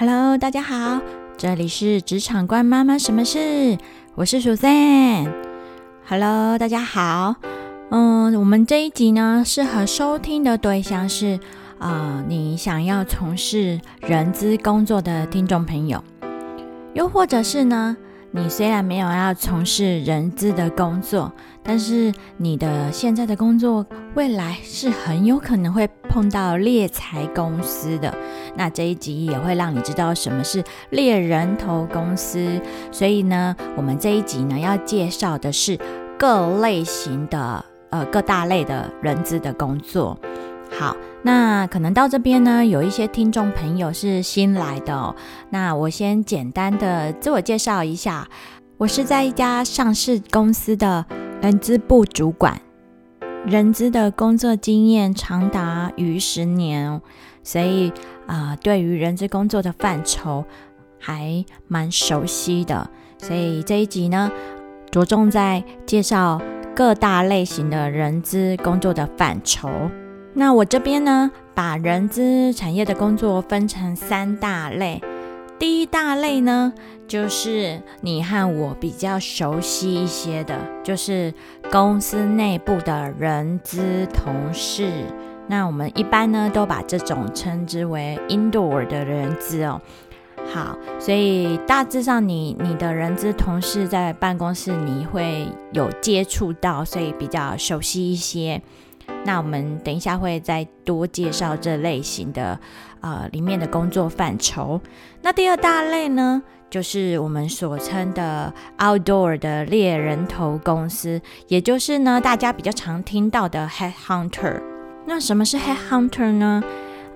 Hello，大家好，这里是职场官妈妈什么事？我是苏珊。Hello，大家好。嗯，我们这一集呢，适合收听的对象是啊，你想要从事人资工作的听众朋友，又或者是呢？你虽然没有要从事人资的工作，但是你的现在的工作未来是很有可能会碰到猎财公司的。那这一集也会让你知道什么是猎人头公司。所以呢，我们这一集呢要介绍的是各类型的呃各大类的人资的工作。好，那可能到这边呢，有一些听众朋友是新来的哦。那我先简单的自我介绍一下，我是在一家上市公司的人资部主管，人资的工作经验长达逾十年，所以啊，对于人资工作的范畴还蛮熟悉的。所以这一集呢，着重在介绍各大类型的人资工作的范畴。那我这边呢，把人资产业的工作分成三大类。第一大类呢，就是你和我比较熟悉一些的，就是公司内部的人资同事。那我们一般呢，都把这种称之为 indoor 的人资哦。好，所以大致上，你你的人资同事在办公室你会有接触到，所以比较熟悉一些。那我们等一下会再多介绍这类型的呃里面的工作范畴。那第二大类呢，就是我们所称的 outdoor 的猎人头公司，也就是呢大家比较常听到的 head hunter。那什么是 head hunter 呢？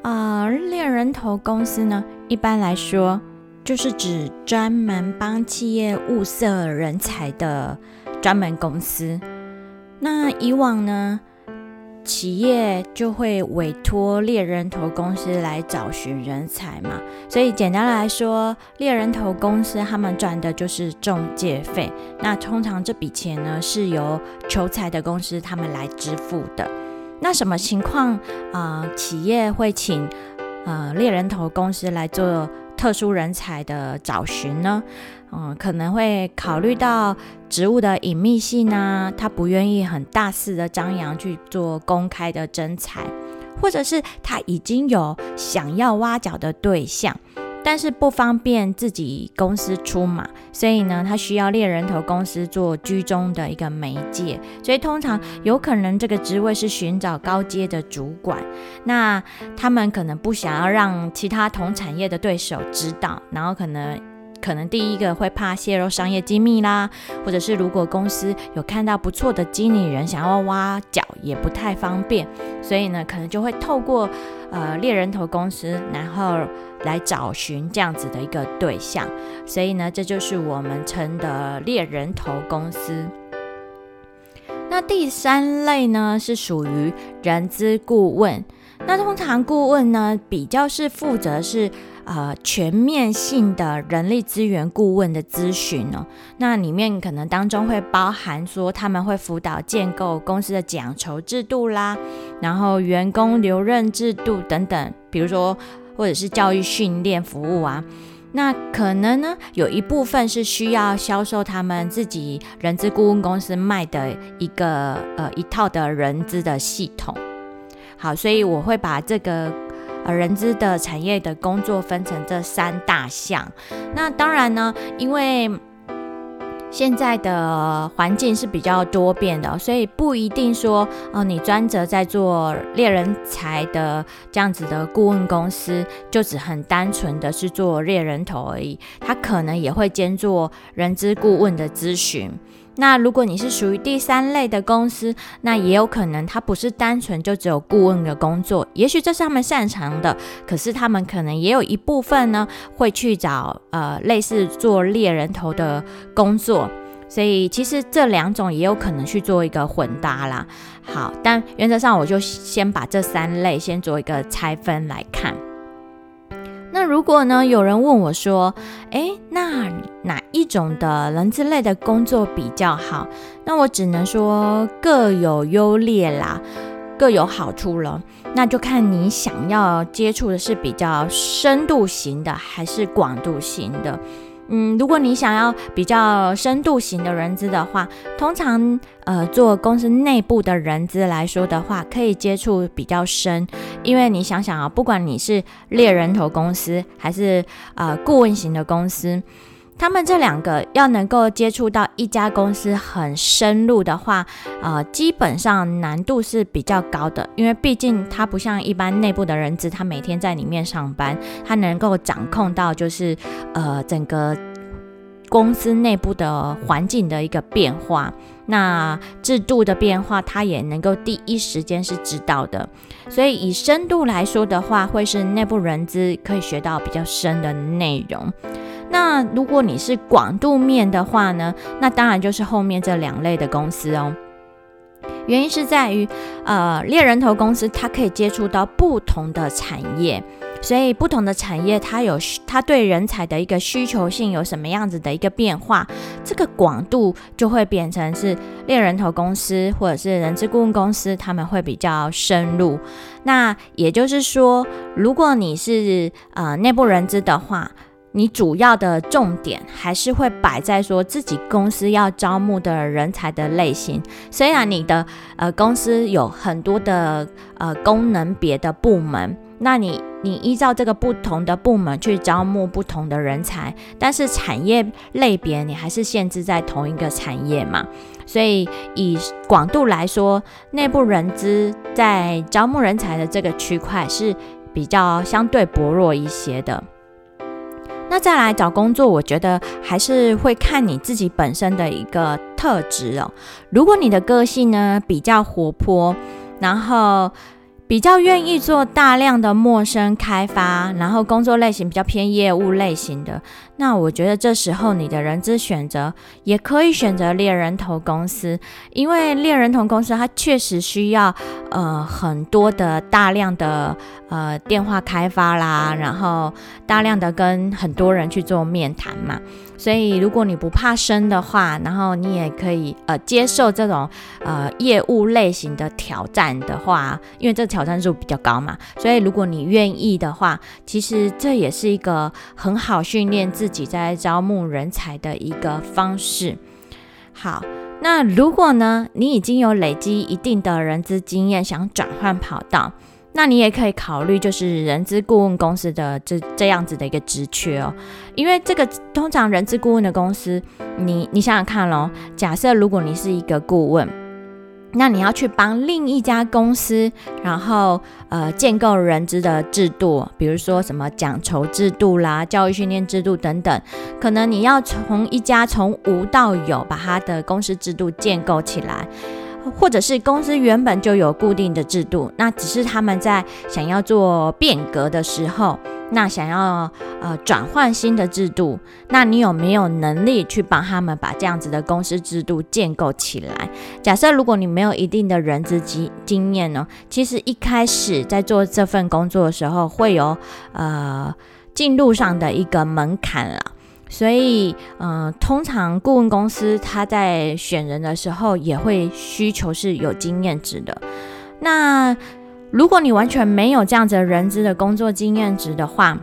啊，猎人头公司呢，一般来说就是指专门帮企业物色人才的专门公司。那以往呢？企业就会委托猎人头公司来找寻人才嘛，所以简单来说，猎人头公司他们赚的就是中介费。那通常这笔钱呢是由求财的公司他们来支付的。那什么情况啊？企业会请呃猎人头公司来做特殊人才的找寻呢？嗯，可能会考虑到职务的隐秘性呢，他不愿意很大肆的张扬去做公开的征才，或者是他已经有想要挖角的对象，但是不方便自己公司出马，所以呢，他需要猎人头公司做居中的一个媒介，所以通常有可能这个职位是寻找高阶的主管，那他们可能不想要让其他同产业的对手知道，然后可能。可能第一个会怕泄露商业机密啦，或者是如果公司有看到不错的经理人想要挖角，也不太方便，所以呢，可能就会透过呃猎人头公司，然后来找寻这样子的一个对象。所以呢，这就是我们称的猎人头公司。那第三类呢，是属于人资顾问。那通常顾问呢，比较是负责是。呃，全面性的人力资源顾问的咨询哦，那里面可能当中会包含说他们会辅导建构公司的奖酬制度啦，然后员工留任制度等等，比如说或者是教育训练服务啊，那可能呢有一部分是需要销售他们自己人资顾问公司卖的一个呃一套的人资的系统。好，所以我会把这个。呃，人资的产业的工作分成这三大项。那当然呢，因为现在的环境是比较多变的，所以不一定说，哦，你专责在做猎人才的这样子的顾问公司，就只很单纯的是做猎人头而已。他可能也会兼做人资顾问的咨询。那如果你是属于第三类的公司，那也有可能他不是单纯就只有顾问的工作，也许这是他们擅长的，可是他们可能也有一部分呢会去找呃类似做猎人头的工作，所以其实这两种也有可能去做一个混搭啦。好，但原则上我就先把这三类先做一个拆分来看。那如果呢？有人问我说：“诶，那哪一种的人资类的工作比较好？”那我只能说各有优劣啦。各有好处了。那就看你想要接触的是比较深度型的，还是广度型的。嗯，如果你想要比较深度型的人资的话，通常呃做公司内部的人资来说的话，可以接触比较深，因为你想想啊，不管你是猎人头公司还是呃顾问型的公司，他们这两个要能够接触到一家公司很深入的话，呃，基本上难度是比较高的，因为毕竟他不像一般内部的人资，他每天在里面上班，他能够掌控到就是呃整个。公司内部的环境的一个变化，那制度的变化，他也能够第一时间是知道的。所以以深度来说的话，会是内部人资可以学到比较深的内容。那如果你是广度面的话呢，那当然就是后面这两类的公司哦。原因是在于，呃，猎人头公司它可以接触到不同的产业。所以不同的产业，它有它对人才的一个需求性有什么样子的一个变化，这个广度就会变成是猎人头公司或者是人资顾问公司，他们会比较深入。那也就是说，如果你是呃内部人资的话，你主要的重点还是会摆在说自己公司要招募的人才的类型。虽然你的呃公司有很多的呃功能别的部门。那你你依照这个不同的部门去招募不同的人才，但是产业类别你还是限制在同一个产业嘛？所以以广度来说，内部人资在招募人才的这个区块是比较相对薄弱一些的。那再来找工作，我觉得还是会看你自己本身的一个特质哦。如果你的个性呢比较活泼，然后。比较愿意做大量的陌生开发，然后工作类型比较偏业务类型的，那我觉得这时候你的人资选择也可以选择猎人头公司，因为猎人头公司它确实需要呃很多的大量的呃电话开发啦，然后大量的跟很多人去做面谈嘛。所以，如果你不怕生的话，然后你也可以呃接受这种呃业务类型的挑战的话，因为这挑战数比较高嘛。所以，如果你愿意的话，其实这也是一个很好训练自己在招募人才的一个方式。好，那如果呢，你已经有累积一定的人资经验，想转换跑道。那你也可以考虑，就是人资顾问公司的这这样子的一个职缺哦，因为这个通常人资顾问的公司，你你想想看咯，假设如果你是一个顾问，那你要去帮另一家公司，然后呃建构人资的制度，比如说什么奖酬制度啦、教育训练制度等等，可能你要从一家从无到有把它的公司制度建构起来。或者是公司原本就有固定的制度，那只是他们在想要做变革的时候，那想要呃转换新的制度，那你有没有能力去帮他们把这样子的公司制度建构起来？假设如果你没有一定的人资经经验呢，其实一开始在做这份工作的时候，会有呃进入上的一个门槛了。所以，嗯，通常顾问公司他在选人的时候也会需求是有经验值的。那如果你完全没有这样子人资的工作经验值的话，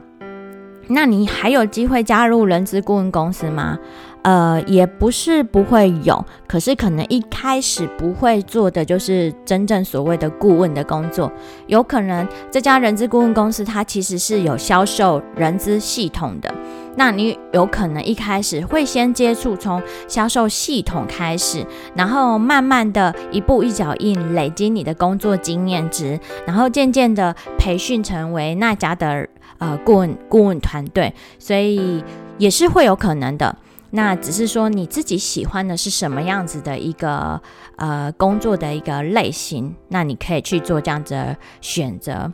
那你还有机会加入人资顾问公司吗？呃，也不是不会有，可是可能一开始不会做的就是真正所谓的顾问的工作。有可能这家人资顾问公司它其实是有销售人资系统的。那你有可能一开始会先接触从销售系统开始，然后慢慢的一步一脚印累积你的工作经验值，然后渐渐的培训成为那家的呃顾问顾问团队，所以也是会有可能的。那只是说你自己喜欢的是什么样子的一个呃工作的一个类型，那你可以去做这样子的选择。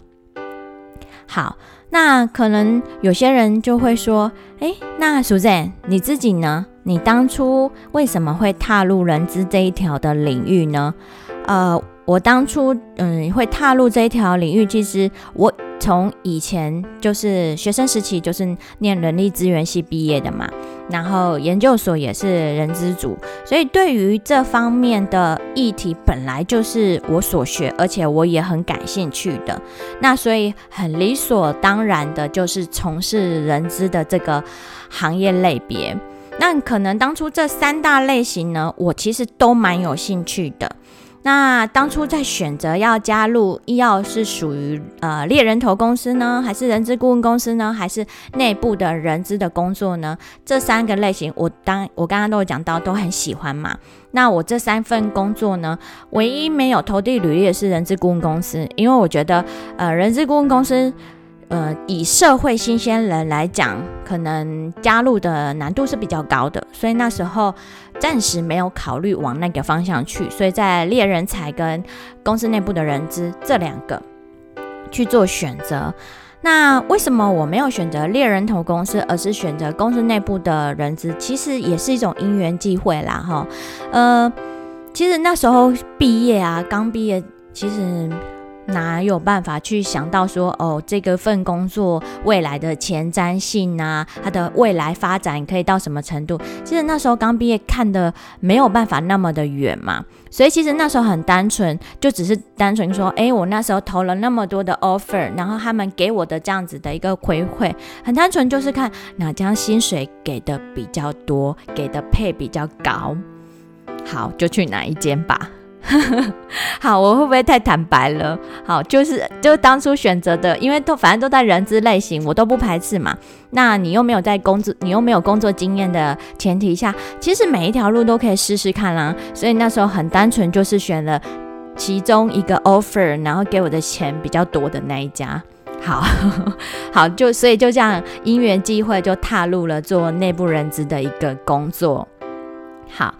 好。那可能有些人就会说，哎，那苏赞你自己呢？你当初为什么会踏入人资这一条的领域呢？呃，我当初嗯会踏入这一条领域，其实我从以前就是学生时期就是念人力资源系毕业的嘛，然后研究所也是人资组，所以对于这方面的议题本来就是我所学，而且我也很感兴趣的。那所以很理所当然的就是从事人资的这个行业类别。那可能当初这三大类型呢，我其实都蛮有兴趣的。那当初在选择要加入医药是属于呃猎人头公司呢，还是人资顾问公司呢，还是内部的人资的工作呢？这三个类型，我当我刚刚都有讲到，都很喜欢嘛。那我这三份工作呢，唯一没有投递履历的是人资顾问公司，因为我觉得呃人资顾问公司。呃，以社会新鲜人来讲，可能加入的难度是比较高的，所以那时候暂时没有考虑往那个方向去。所以在猎人才跟公司内部的人资这两个去做选择。那为什么我没有选择猎人头公司，而是选择公司内部的人资？其实也是一种因缘际会啦，哈。呃，其实那时候毕业啊，刚毕业，其实。哪有办法去想到说哦，这个份工作未来的前瞻性啊，它的未来发展可以到什么程度？其实那时候刚毕业，看的没有办法那么的远嘛。所以其实那时候很单纯，就只是单纯说，哎，我那时候投了那么多的 offer，然后他们给我的这样子的一个回馈，很单纯就是看哪家薪水给的比较多，给的配比较高，好就去哪一间吧。好，我会不会太坦白了？好，就是就当初选择的，因为都反正都在人资类型，我都不排斥嘛。那你又没有在工作，你又没有工作经验的前提下，其实每一条路都可以试试看啦。所以那时候很单纯，就是选了其中一个 offer，然后给我的钱比较多的那一家。好 好，就所以就这样因缘机会就踏入了做内部人资的一个工作。好。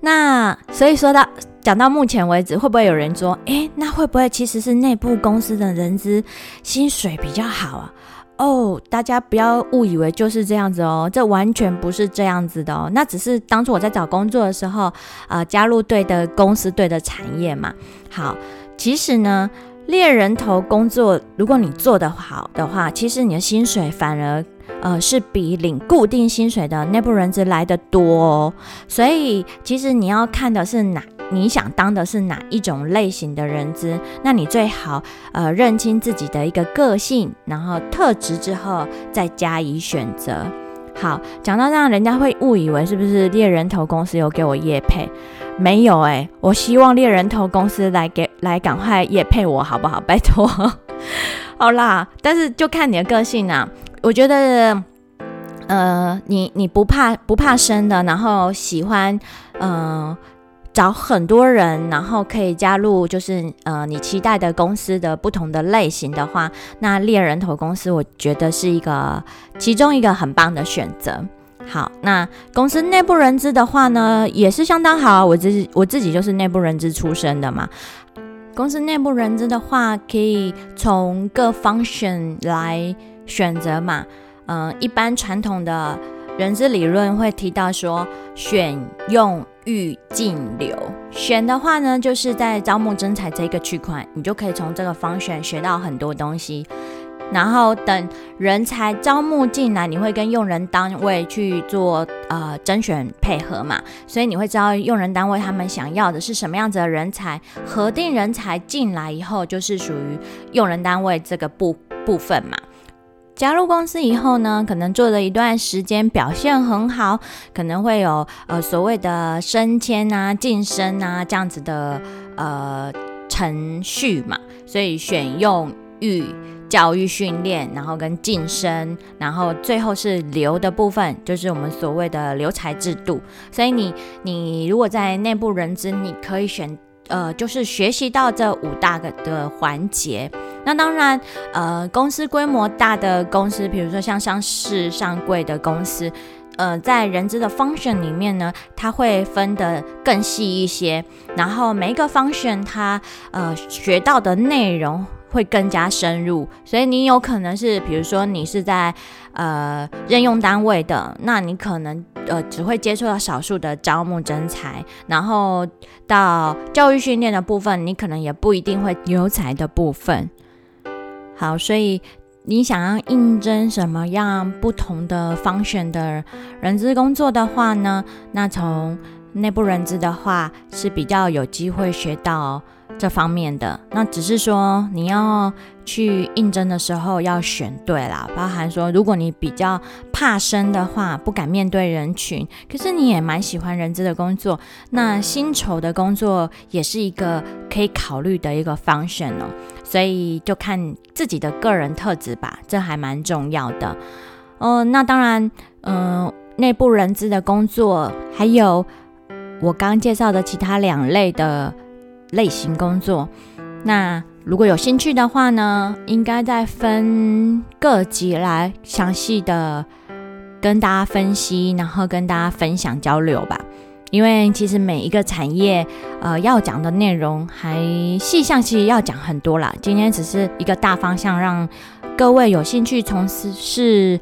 那所以说到讲到目前为止，会不会有人说，诶，那会不会其实是内部公司的人资薪水比较好啊？哦，大家不要误以为就是这样子哦，这完全不是这样子的哦。那只是当初我在找工作的时候，呃，加入对的公司、对的产业嘛。好，其实呢，猎人头工作，如果你做得好的话，其实你的薪水反而。呃，是比领固定薪水的内部人资来的多哦，所以其实你要看的是哪，你想当的是哪一种类型的人资，那你最好呃认清自己的一个个性，然后特质之后再加以选择。好，讲到这样，人家会误以为是不是猎人头公司有给我业配？没有哎，我希望猎人头公司来给来赶快业配我好不好？拜托，好啦，但是就看你的个性啊。我觉得，呃，你你不怕不怕生的，然后喜欢，嗯，找很多人，然后可以加入，就是呃，你期待的公司的不同的类型的话，那猎人头公司，我觉得是一个其中一个很棒的选择。好，那公司内部人资的话呢，也是相当好。我自己我自己就是内部人资出身的嘛。公司内部人资的话，可以从各 function 来。选择嘛，嗯，一般传统的人资理论会提到说，选用预进流。选的话呢，就是在招募征才这个区块，你就可以从这个方选学到很多东西。然后等人才招募进来，你会跟用人单位去做呃甄选配合嘛，所以你会知道用人单位他们想要的是什么样子的人才。核定人才进来以后，就是属于用人单位这个部部分嘛。加入公司以后呢，可能做了一段时间，表现很好，可能会有呃所谓的升迁啊、晋升啊这样子的呃程序嘛。所以选用育教育训练，然后跟晋升，然后最后是留的部分，就是我们所谓的留才制度。所以你你如果在内部人资，你可以选呃就是学习到这五大个的环节。那当然，呃，公司规模大的公司，比如说像上市上柜的公司，呃，在人资的 function 里面呢，它会分得更细一些，然后每一个 function 它呃学到的内容会更加深入，所以你有可能是，比如说你是在呃任用单位的，那你可能呃只会接触到少数的招募真才，然后到教育训练的部分，你可能也不一定会留才的部分。好，所以你想要应征什么样不同的方选的人资工作的话呢？那从内部人资的话是比较有机会学到。这方面的那只是说你要去应征的时候要选对啦，包含说如果你比较怕生的话，不敢面对人群，可是你也蛮喜欢人资的工作，那薪酬的工作也是一个可以考虑的一个方选哦。所以就看自己的个人特质吧，这还蛮重要的。哦，那当然，嗯，内部人资的工作还有我刚介绍的其他两类的。类型工作，那如果有兴趣的话呢，应该再分各级来详细的跟大家分析，然后跟大家分享交流吧。因为其实每一个产业，呃，要讲的内容还细项，其实要讲很多啦。今天只是一个大方向，让各位有兴趣从事是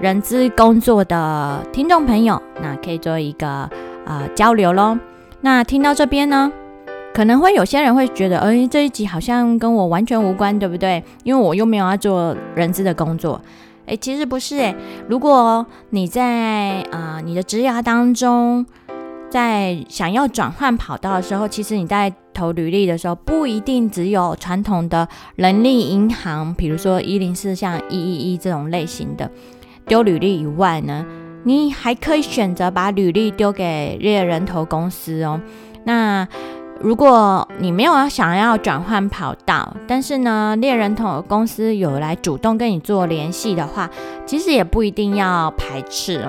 人资工作的听众朋友，那可以做一个呃交流喽。那听到这边呢？可能会有些人会觉得，哎，这一集好像跟我完全无关，对不对？因为我又没有要做人资的工作。哎，其实不是哎。如果你在啊你的职涯当中，在想要转换跑道的时候，其实你在投履历的时候，不一定只有传统的人力银行，比如说一零四像一一一这种类型的丢履历以外呢，你还可以选择把履历丢给猎人头公司哦。那如果你没有想要转换跑道，但是呢，猎人头公司有来主动跟你做联系的话，其实也不一定要排斥。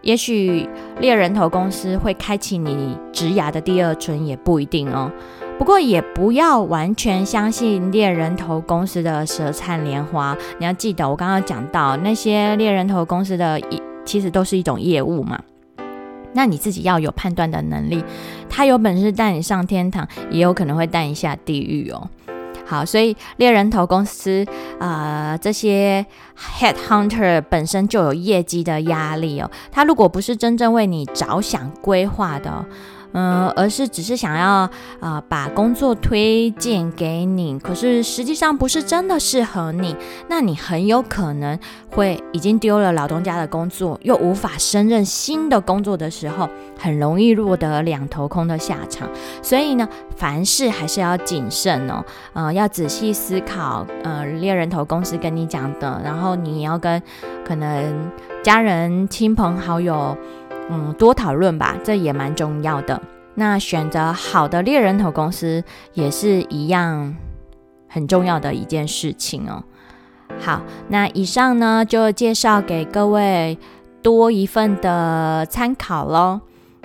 也许猎人头公司会开启你职涯的第二春，也不一定哦。不过也不要完全相信猎人头公司的舌灿莲花。你要记得，我刚刚讲到那些猎人头公司的，其实都是一种业务嘛。那你自己要有判断的能力，他有本事带你上天堂，也有可能会带你下地狱哦。好，所以猎人头公司啊，这些 head hunter 本身就有业绩的压力哦。他如果不是真正为你着想规划的。嗯，而是只是想要啊把工作推荐给你，可是实际上不是真的适合你，那你很有可能会已经丢了老东家的工作，又无法胜任新的工作的时候，很容易落得两头空的下场。所以呢，凡事还是要谨慎哦，呃，要仔细思考，呃，猎人头公司跟你讲的，然后你也要跟可能家人、亲朋好友。嗯，多讨论吧，这也蛮重要的。那选择好的猎人头公司也是一样很重要的一件事情哦。好，那以上呢就介绍给各位多一份的参考喽。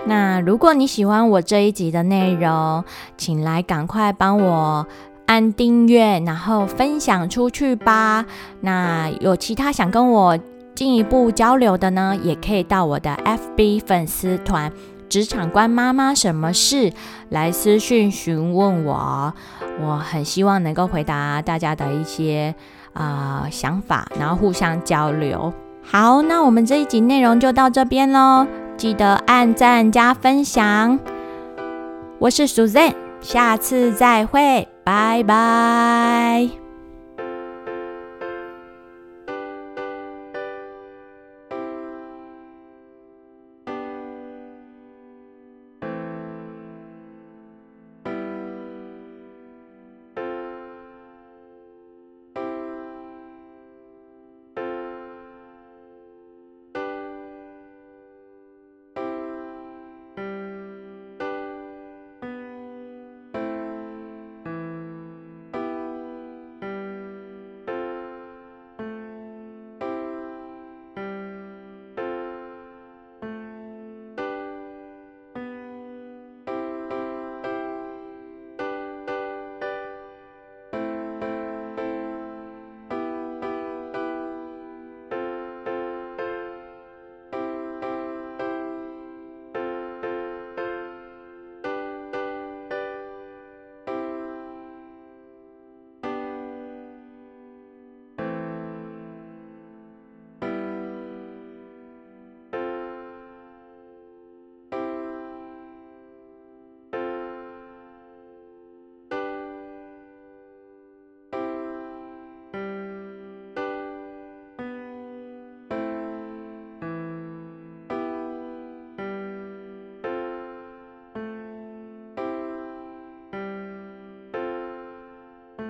那如果你喜欢我这一集的内容，请来赶快帮我按订阅，然后分享出去吧。那有其他想跟我。进一步交流的呢，也可以到我的 FB 粉丝团“职场官妈妈什么事”来私讯询问我，我很希望能够回答大家的一些啊想法，然后互相交流。好，那我们这一集内容就到这边喽，记得按赞加分享。我是 Suzanne，下次再会，拜拜。